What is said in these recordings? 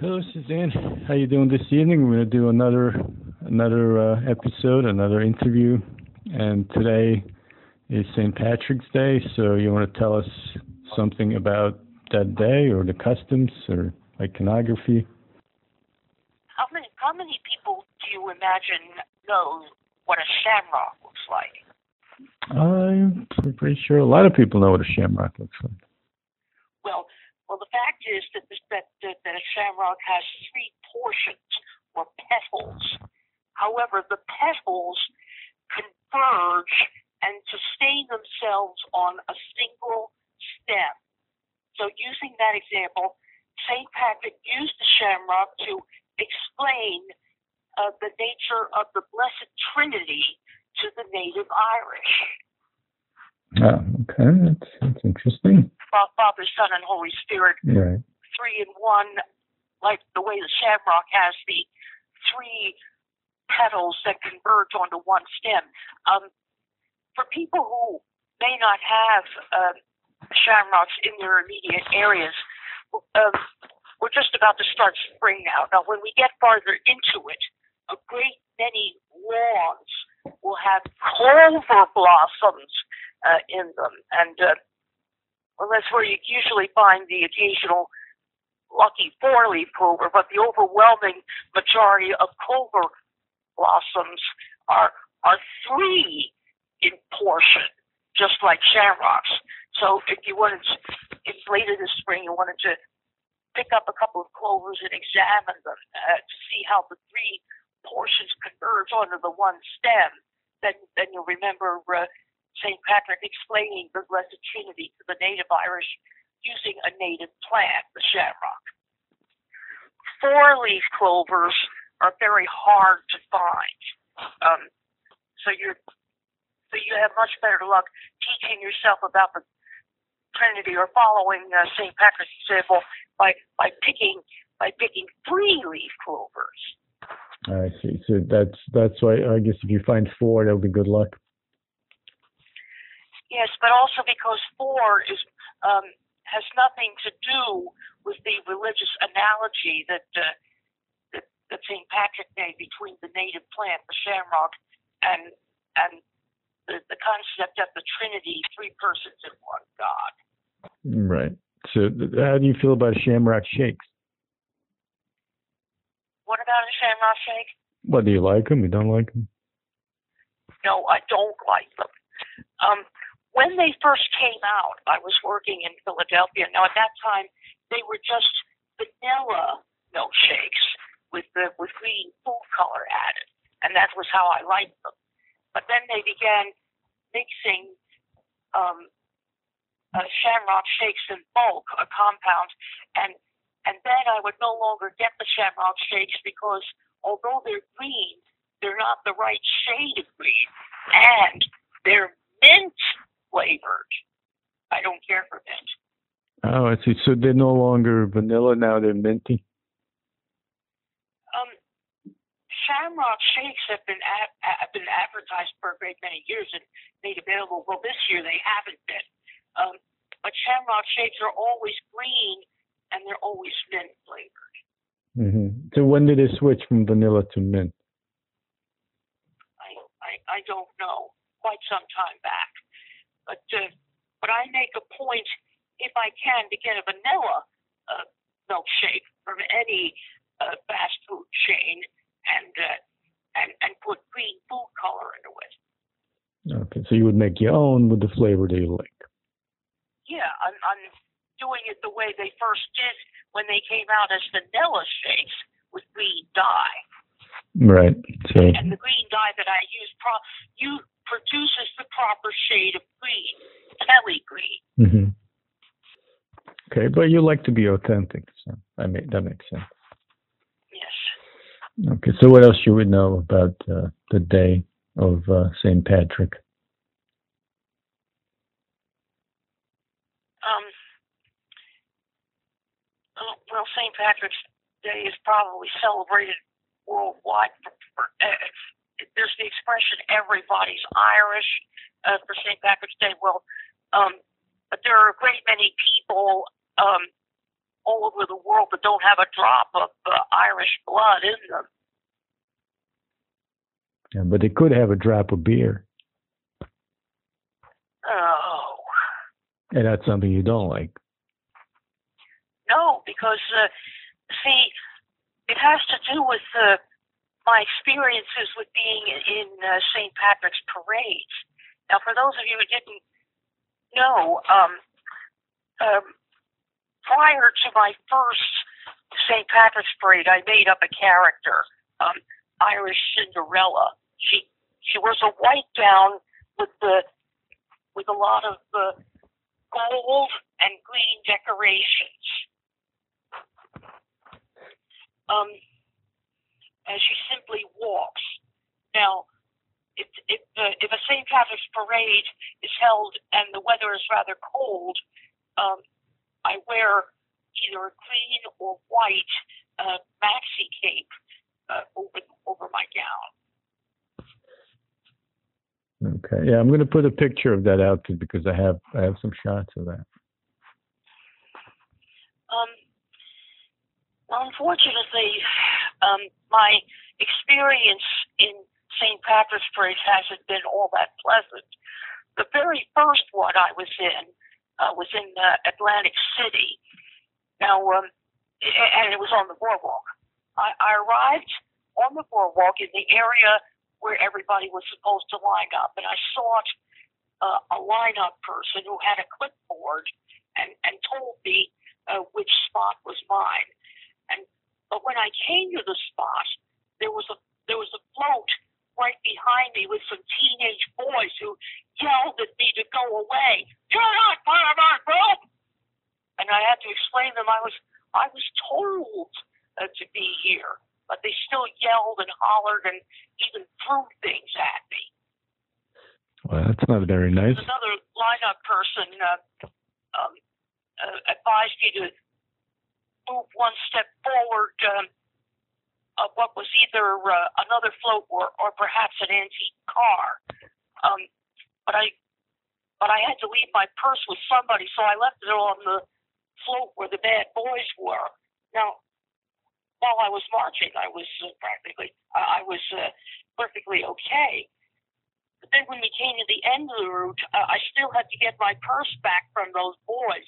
Hello, Suzanne. How you doing this evening? We're going to do another another uh, episode, another interview, and today is St. Patrick's Day. So you want to tell us something about that day, or the customs, or iconography? How many how many people do you imagine know what a shamrock looks like? I'm pretty sure a lot of people know what a shamrock looks like. Well, well, the fact is that that, that that a shamrock has three portions or petals. However, the petals converge and sustain themselves on a single stem. So, using that example, St. Patrick used the shamrock to explain uh, the nature of the Blessed Trinity to the native Irish. Oh, okay, that's, that's interesting. Father, Son, and Holy Spirit, Right. three in one, like the way the shamrock has the three petals that converge onto one stem. Um, for people who may not have uh, shamrocks in their immediate areas, um, we're just about to start spring now. Now, when we get farther into it, a great many lawns will have clover blossoms uh, in them, and uh, well, that's where you usually find the occasional lucky four-leaf clover, but the overwhelming majority of clover blossoms are are three in portion, just like shamrocks. So if you wanted, to, if later this spring you wanted to pick up a couple of clovers and examine them uh, to see how the three portions converge onto the one stem, then then you'll remember uh, St. Patrick explaining the Blessed Trinity to the native Irish using a native plant, the shamrock. Four-leaf clovers are very hard to find, um, so you're so you have much better luck teaching yourself about the Trinity or following uh, St. Patrick's example by by picking by picking three-leaf clovers. I see. So that's that's why I guess if you find four, that'll be good luck. Yes, but also because four is um, has nothing to do with the religious analogy that uh, that, that St. Patrick made between the native plant, the shamrock, and and the, the concept of the Trinity, three persons in one God. Right. So how do you feel about shamrock shakes? What about a shamrock shake? What do you like them? You don't like them? No, I don't like them. Um, when they first came out, I was working in Philadelphia. Now, at that time, they were just vanilla milkshakes with the with green food color added, and that was how I liked them. But then they began mixing um, uh, shamrock shakes in bulk, a compound, and and then I would no longer get the shamrock shakes because although they're green, they're not the right shade of green, and they're mint flavored. I don't care for mint. Oh, I see. So they're no longer vanilla now; they're minty. Um, Shamrock shakes have been ad- have been advertised for a great many years and made available. Well, this year they haven't been. Um, but Shamrock shakes are always green and they're always mint flavored. hmm So when did they switch from vanilla to mint? I, I I don't know. Quite some time back, but uh, but I make a point if I can to get a vanilla uh, milkshake from any uh, fast food chain and uh, and and put green food color into it. Okay, so you would make your own with the flavor that you like. Yeah, I'm, I'm doing it the way they first did when they came out as vanilla shakes with green dye. Right. So And the green dye that I use pro- you produces the proper shade of green, Kelly green. hmm Okay, but you like to be authentic, so I make that makes sense. Yes. Okay, so what else you would know about uh, the day of uh, St. Patrick? Um. oh, Well, St. Patrick's Day is probably celebrated worldwide. For, for, there's the expression "everybody's Irish" uh, for St. Patrick's Day. Well, um, but there are a great many people um, all over the world that don't have a drop of uh, Irish blood in them. Yeah, but they could have a drop of beer. Oh. And that's something you don't like. No, because uh, see, it has to do with uh, my experiences with being in uh, St. Patrick's parades. Now, for those of you who didn't know, um, um, prior to my first St. Patrick's parade, I made up a character, um, Irish Cinderella. She she wears a white gown with the with a lot of uh, gold and green decorations. Um, and she simply walks. Now, if if, uh, if a St. Patrick's parade is held and the weather is rather cold, um, I wear either a green or white uh, maxi cape uh, over over my gown. Okay. Yeah, I'm going to put a picture of that out too because I have I have some shots of that. Um, unfortunately, um, my experience in St. Patrick's Parade hasn't been all that pleasant. The very first one I was in uh, was in uh, Atlantic City. Now, um, and it was on the boardwalk. I, I arrived on the boardwalk in the area where everybody was supposed to line up. And I sought uh, a lineup person who had a clipboard and, and told me uh, which spot was mine. But when I came to the spot, there was a there was a float right behind me with some teenage boys who yelled at me to go away. You're not part of our group. And I had to explain to them I was I was told uh, to be here but they still yelled and hollered and even threw things at me. Well, that's not very nice. Another lineup person uh, um, uh, advised me to move one step forward um, of what was either uh, another float or, or perhaps an antique car. Um, but I but I had to leave my purse with somebody, so I left it on the float where the bad boys were. Now, while I was marching, I was uh, practically, I was uh, perfectly okay. But then when we came to the end of the route, uh, I still had to get my purse back from those boys.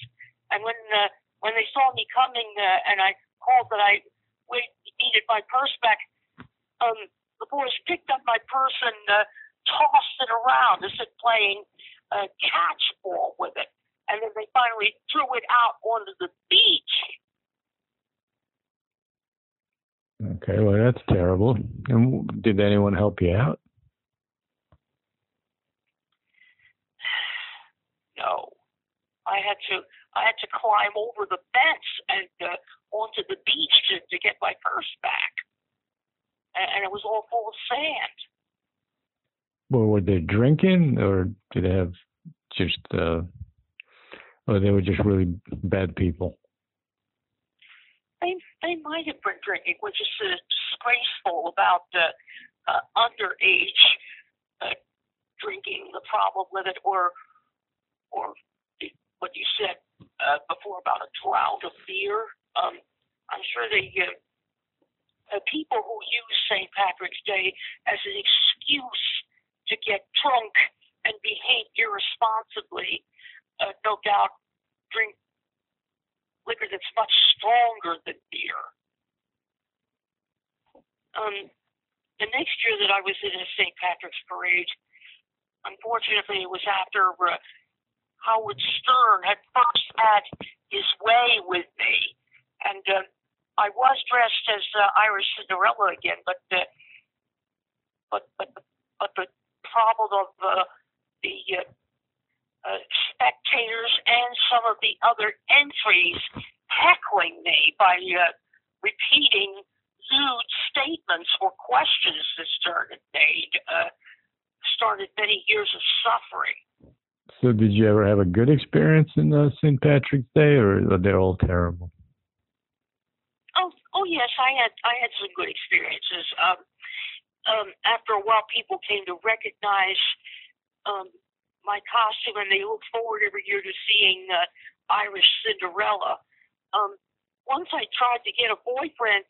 And when uh, when they saw me coming, uh, and I called that I needed my purse back, um, the boys picked up my purse and uh, tossed it around as if playing uh, catch ball with it. And then they finally threw it out onto the beach. Okay, well that's terrible. And did anyone help you out? No, I had to. I had to climb over the fence and uh, onto the beach to, to get my purse back, and, and it was all full of sand. Well, were they drinking, or did they have just, uh, or they were just really bad people? they they might have been drinking, which is uh, disgraceful about uh, uh, underage uh, drinking, the problem with it, or or what you said uh, before about a draught of beer. Um, I'm sure they uh, uh, people who use St. Patrick's Day as an excuse to get drunk and behave irresponsibly, uh, no doubt drink liquor that's much stronger than beer. Um, the next year that I was in a St. Patrick's parade, unfortunately, it was after uh, Howard Stern had first had his way with me, and uh, I was dressed as uh, Irish Cinderella again, but uh, but but but the problem of uh, the uh, uh, spectators and some of the other entries heckling me by uh, repeating lewd statements or questions that started made uh, started many years of suffering. So, did you ever have a good experience in uh, St. Patrick's Day, or are they all terrible? Oh, oh yes, I had I had some good experiences. Um, um, after a while, people came to recognize um, my costume, and they look forward every year to seeing uh, Irish Cinderella. Um, once I tried to get a boyfriend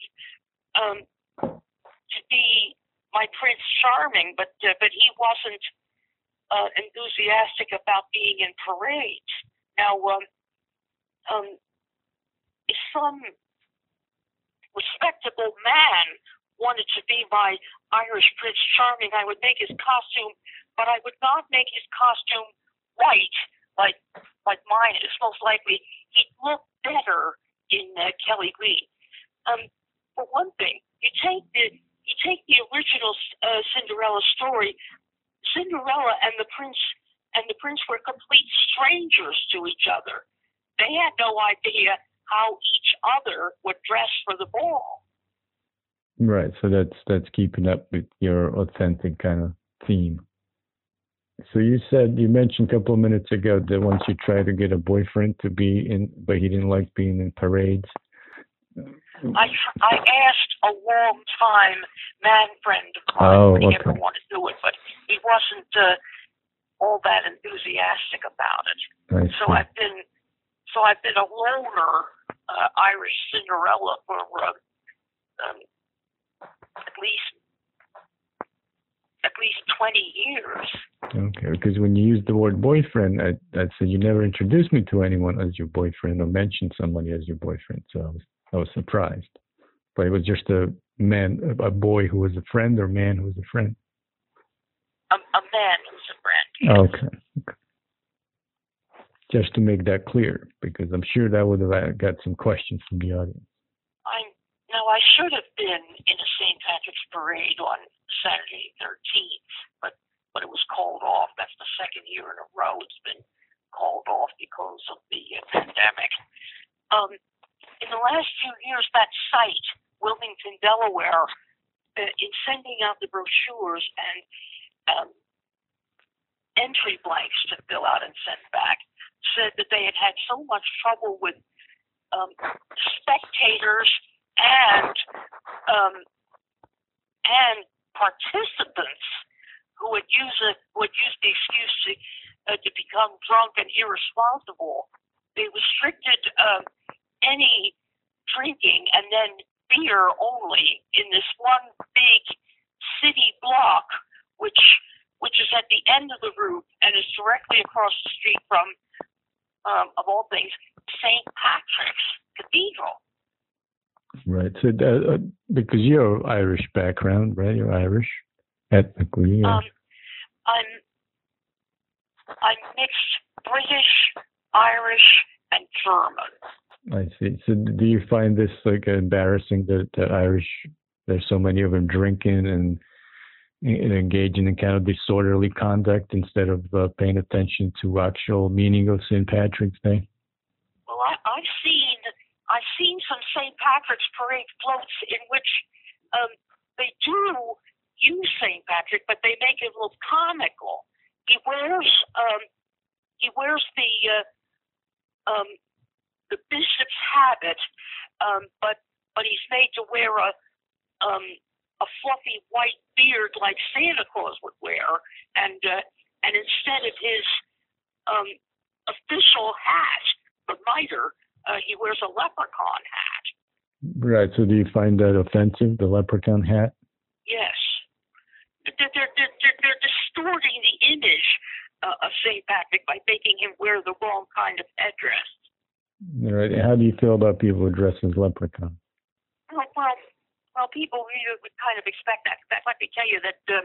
um, to be my Prince Charming, but uh, but he wasn't uh, enthusiastic about being in parades. Now, um, um, some respectable man wanted to be my Irish Prince Charming, I would make his costume, but I would not make his costume white like like mine is. Most likely, he'd look better in uh, Kelly Green. Um, for one thing, you take the you take the original uh, Cinderella story. Cinderella and the prince and the prince were complete strangers to each other. They had no idea how each other would dress for the ball. Right. So that's that's keeping up with your authentic kind of theme. So you said you mentioned a couple of minutes ago that once you tried to get a boyfriend to be in, but he didn't like being in parades. I I asked a long time man friend of mine Oh, would he okay. ever want to do it, but he wasn't uh, all that enthusiastic about it. I So see. I've been so I've been a loner uh, Irish Cinderella for uh, um, at least at least twenty years. Okay, because when you use the word boyfriend, I, I said you never introduced me to anyone as your boyfriend or mentioned somebody as your boyfriend, so I was I was surprised. But it was just a man, a boy who was a friend, or a man who was a friend. A, a man who's a friend. Okay. okay. Just to make that clear, because I'm sure that would have uh, got some questions from the audience. I'm now I should have been in a St. Patrick's parade on Saturday 13th, but but it was called off. That's the second year in a row it's been called off because of the pandemic. Um, in the last few years, that site, Wilmington, Delaware, uh, in sending out the brochures and um, entry blanks to fill out and send back, said that they had had so much trouble with um, spectators and um, and participants who would use it would use the excuse to uh, to become drunk and irresponsible. They restricted um, any drinking and then beer only in this one big city block, which which is at the end of the route and is directly across the street from, um, of all things, St. Patrick's Cathedral. Right. So uh, uh, because you're Irish background, right? You're Irish ethnically. Um, I'm I'm mixed British, Irish, and German. I see. So do you find this like embarrassing that, that Irish there's so many of them drinking and, and engaging in kind of disorderly conduct instead of uh, paying attention to actual meaning of St. Patrick's Day? Well, I, I've seen I've seen some St. Patrick's parade floats in which um, they do use St. Patrick, but they make it look comical. He wears um, he wears the uh, um, the bishop's habit, um, but but he's made to wear a um, a fluffy white beard like Santa Claus would wear, and uh, and instead of his um, official hat, the mitre, uh, he wears a leprechaun hat. Right. So do you find that offensive, the leprechaun hat? Yes, they're they're they're, they're, they're distorting the image uh, of Saint Patrick by making him wear the wrong kind of headdress. Right. And How do you feel about people who dress as leprechauns? Well, well, well, people really would kind of expect that. that let me tell you that um,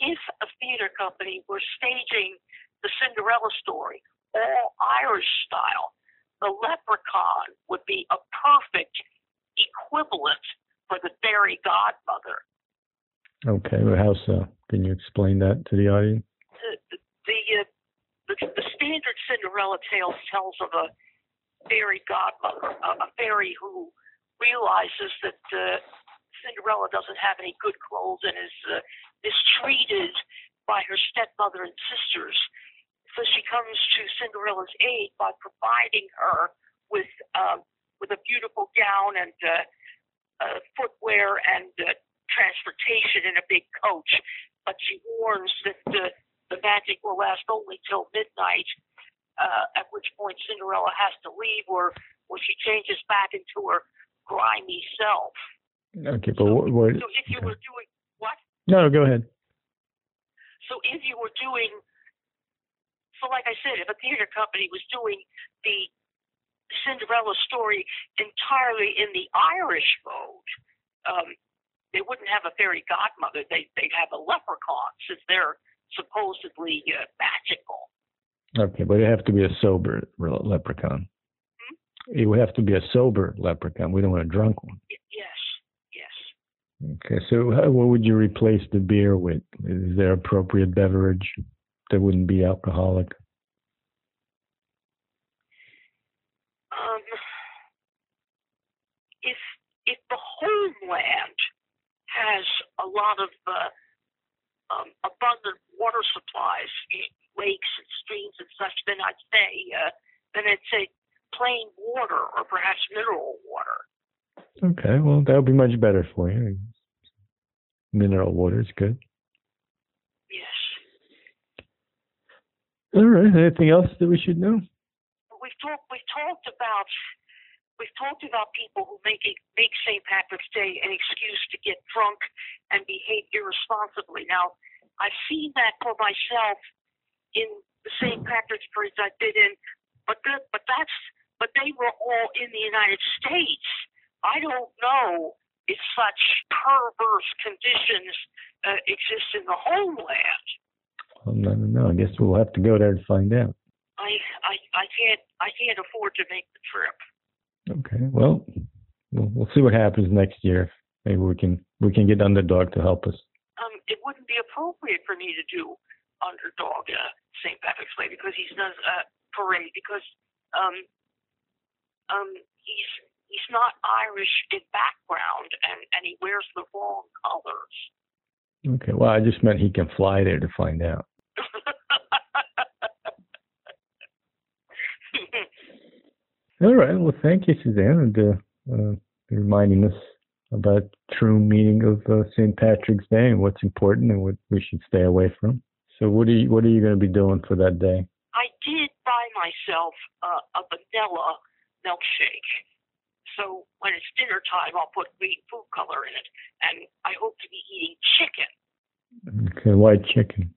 if a theater company were staging the Cinderella story all Irish style, the leprechaun would be a perfect equivalent for the fairy godmother. Okay. Well, how so? Can you explain that to the audience? The the, uh, the, the standard Cinderella tale tells of a fairy godmother, a, fairy who realizes that uh, Cinderella doesn't have any good clothes and is uh, mistreated by her stepmother and sisters. So she comes to Cinderella's aid by providing her with um, with a beautiful gown and uh, uh, footwear and uh, transportation in a big coach. But she warns that uh, the magic will last only till midnight, uh, at which point Cinderella has to leave, or or she changes back into her grimy self. Okay, but so, what? what so if you were doing what? No, go ahead. So if you were doing, so like I said, if a theater company was doing the Cinderella story entirely in the Irish mode, um, they wouldn't have a fairy godmother. They they'd have a leprechaun since they're supposedly uh, magical. Okay, but it have to be a sober leprechaun. Hmm? It would have to be a sober leprechaun. We don't want a drunk one. Yes, yes. Okay, so how, what would you replace the beer with? Is there appropriate beverage that wouldn't be alcoholic? Um, if if the homeland has a lot of uh, um, abundant water supplies, lakes and streams and such, then I'd say uh, then I'd say plain water or perhaps mineral water. Okay, well that would be much better for you. Mineral water is good. Yes. All right. Anything else that we should know? We've talked. We've talked about. We've talked about people who make it, make St. Patrick's Day an excuse to get drunk and behave irresponsibly. Now, I've seen that for myself in the St. Patrick's parades I've been in, but the, but that's but they were all in the United States. I don't know if such perverse conditions uh, exist in the homeland. Well, I don't know. I guess we'll have to go there to find out. I I I can't I can't afford to make the trip. Okay. Well, we'll, we'll see what happens next year. Maybe we can we can get underdog to help us. Um, it wouldn't be appropriate for me to do underdog uh, St. Patrick's Day because he's does a uh, parade because um um he's he's not Irish in background and and he wears the wrong colors. Okay. Well, I just meant he can fly there to find out. All right. Well, thank you, Suzanne, and uh, uh, reminding us about true meaning of uh, St. Patrick's Day and what's important and what we should stay away from. So, what are you what are you going to be doing for that day? I did buy myself uh, a vanilla milkshake. So when it's dinner time, I'll put green food color in it, and I hope to be eating chicken. Okay, white chicken.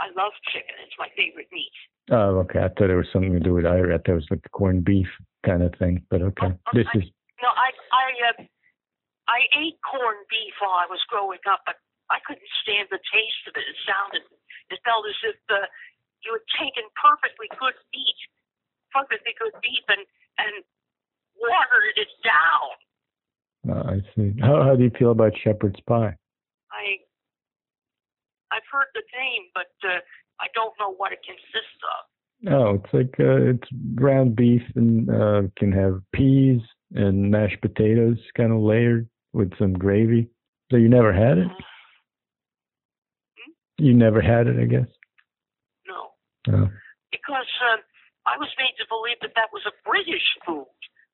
I love chicken; it's my favorite meat. Oh, okay. I thought it was something to do with Irish. I thought it was like the corned beef kind of thing. But okay, Oh, this I- is No, I I uh, I ate corned beef while I was growing up, but I couldn't stand the taste of it. It sounded, it felt as if uh, you had taken perfectly good meat, perfectly good beef, and and watered it down. Uh, I see. How do you feel about shepherd's pie? I I've heard the name, but uh, I don't know what it consists of. No, it's like uh, it's ground beef and uh, can have peas and mashed potatoes, kind of layered with some gravy. So you never had it? You never had it, I guess. No, Oh. because um, I was made to believe that that was a British food,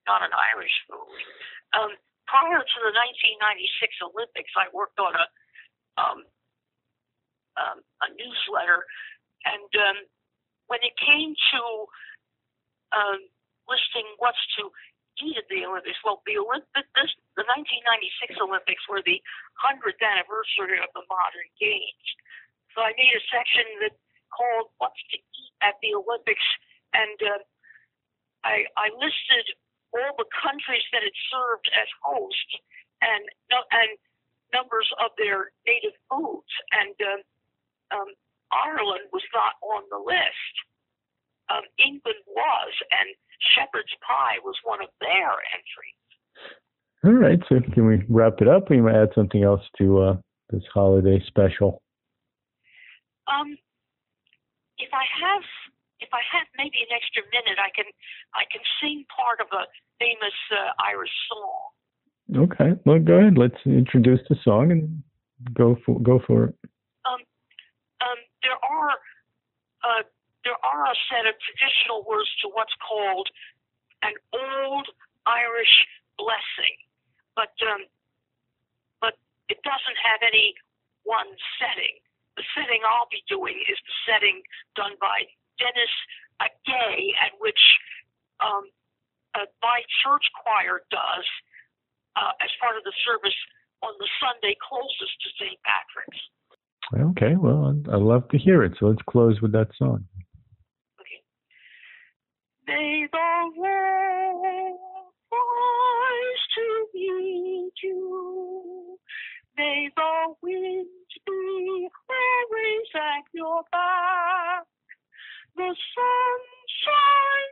not an Irish food. Um, prior to the 1996 Olympics, I worked on a um, um, a newsletter, and um, when it came to um, listing what's to eat at the Olympics, well, the Olympic, this, the 1996 Olympics were the 100th anniversary of the modern games. So I made a section that called "What's to Eat at the Olympics," and uh, I, I listed all the countries that had served as hosts and and numbers of their native foods, and um, um, Ireland was not on the list. Um, England was, and shepherd's pie was one of their entries. All right. So can we wrap it up? We might add something else to uh, this holiday special. Um, if I have, if I have maybe an extra minute, I can, I can sing part of a famous uh, Irish song. Okay. Well, go ahead. Let's introduce the song and go for go for it. Um, um, there are, uh, there are a set of traditional words to what's called an old Irish blessing, but um, but it doesn't have any one setting. The setting I'll be doing is the setting done by Dennis a Gay, at which um, uh, my church choir does uh, as part of the service on the Sunday closest to St. Patrick's. Okay, well, I'd, I'd love to hear it. So let's close with that song. Okay. May the Lord rise to meet you. May the winds be always at your back. The sun shine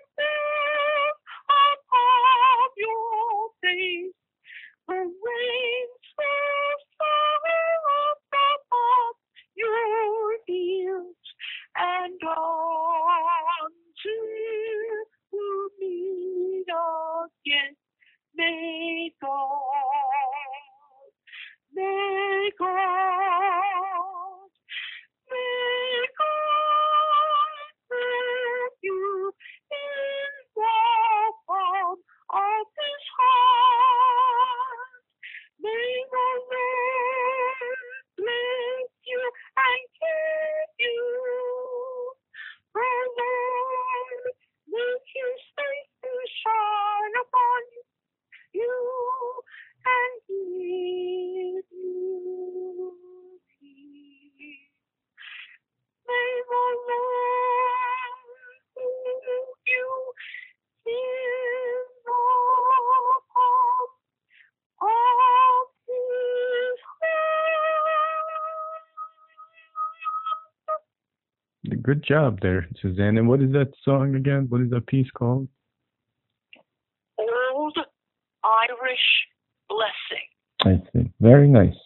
Good job there, Suzanne. And what is that song again? What is that piece called? Old Irish blessing. I see. Very nice.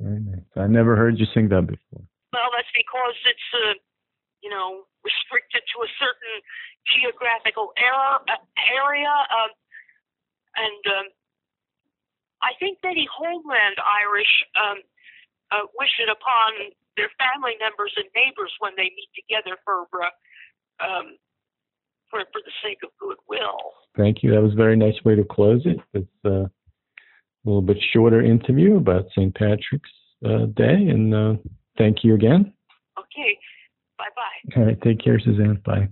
Very nice. I never heard you sing that before. Well, that's because it's uh, you know restricted to a certain geographical era, uh, area, um, and um, I think many homeland Irish um, uh, wish it upon their family members and neighbors when they meet together for uh, um, for for the sake of goodwill. Thank you. That was a very nice way to close it. It's uh, a little bit shorter interview about St. Patrick's uh, Day, and uh, thank you again. Okay, bye bye. All right, take care, Suzanne. Bye.